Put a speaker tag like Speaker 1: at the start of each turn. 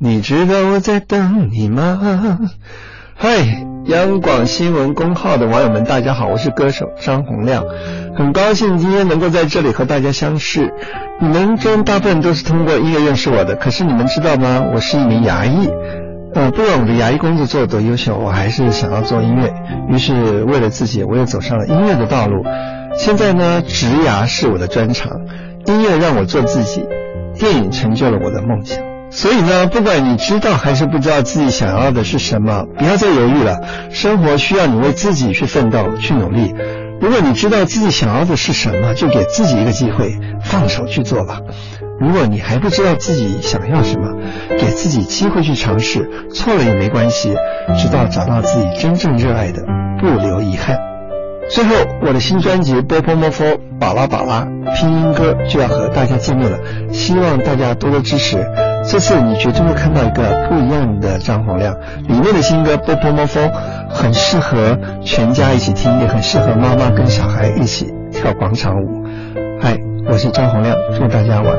Speaker 1: 你知道我在等你吗？嗨，央广新闻公号的网友们，大家好，我是歌手张洪亮，很高兴今天能够在这里和大家相识。你们中大部分都是通过音乐认识我的，可是你们知道吗？我是一名牙医。呃，不管我的牙医工作做得多优秀，我还是想要做音乐。于是为了自己，我又走上了音乐的道路。现在呢，植牙是我的专长，音乐让我做自己，电影成就了我的梦想。所以呢，不管你知道还是不知道自己想要的是什么，不要再犹豫了。生活需要你为自己去奋斗、去努力。如果你知道自己想要的是什么，就给自己一个机会，放手去做吧。如果你还不知道自己想要什么，给自己机会去尝试，错了也没关系，直到找到自己真正热爱的，不留遗憾。最后，我的新专辑《波波摩佛巴拉巴拉》拼音歌就要和大家见面了，希望大家多多支持。这次你绝对会看到一个不一样的张洪亮，里面的新歌《波波摩风》很适合全家一起听，也很适合妈妈跟小孩一起跳广场舞。嗨，我是张洪亮，祝大家晚。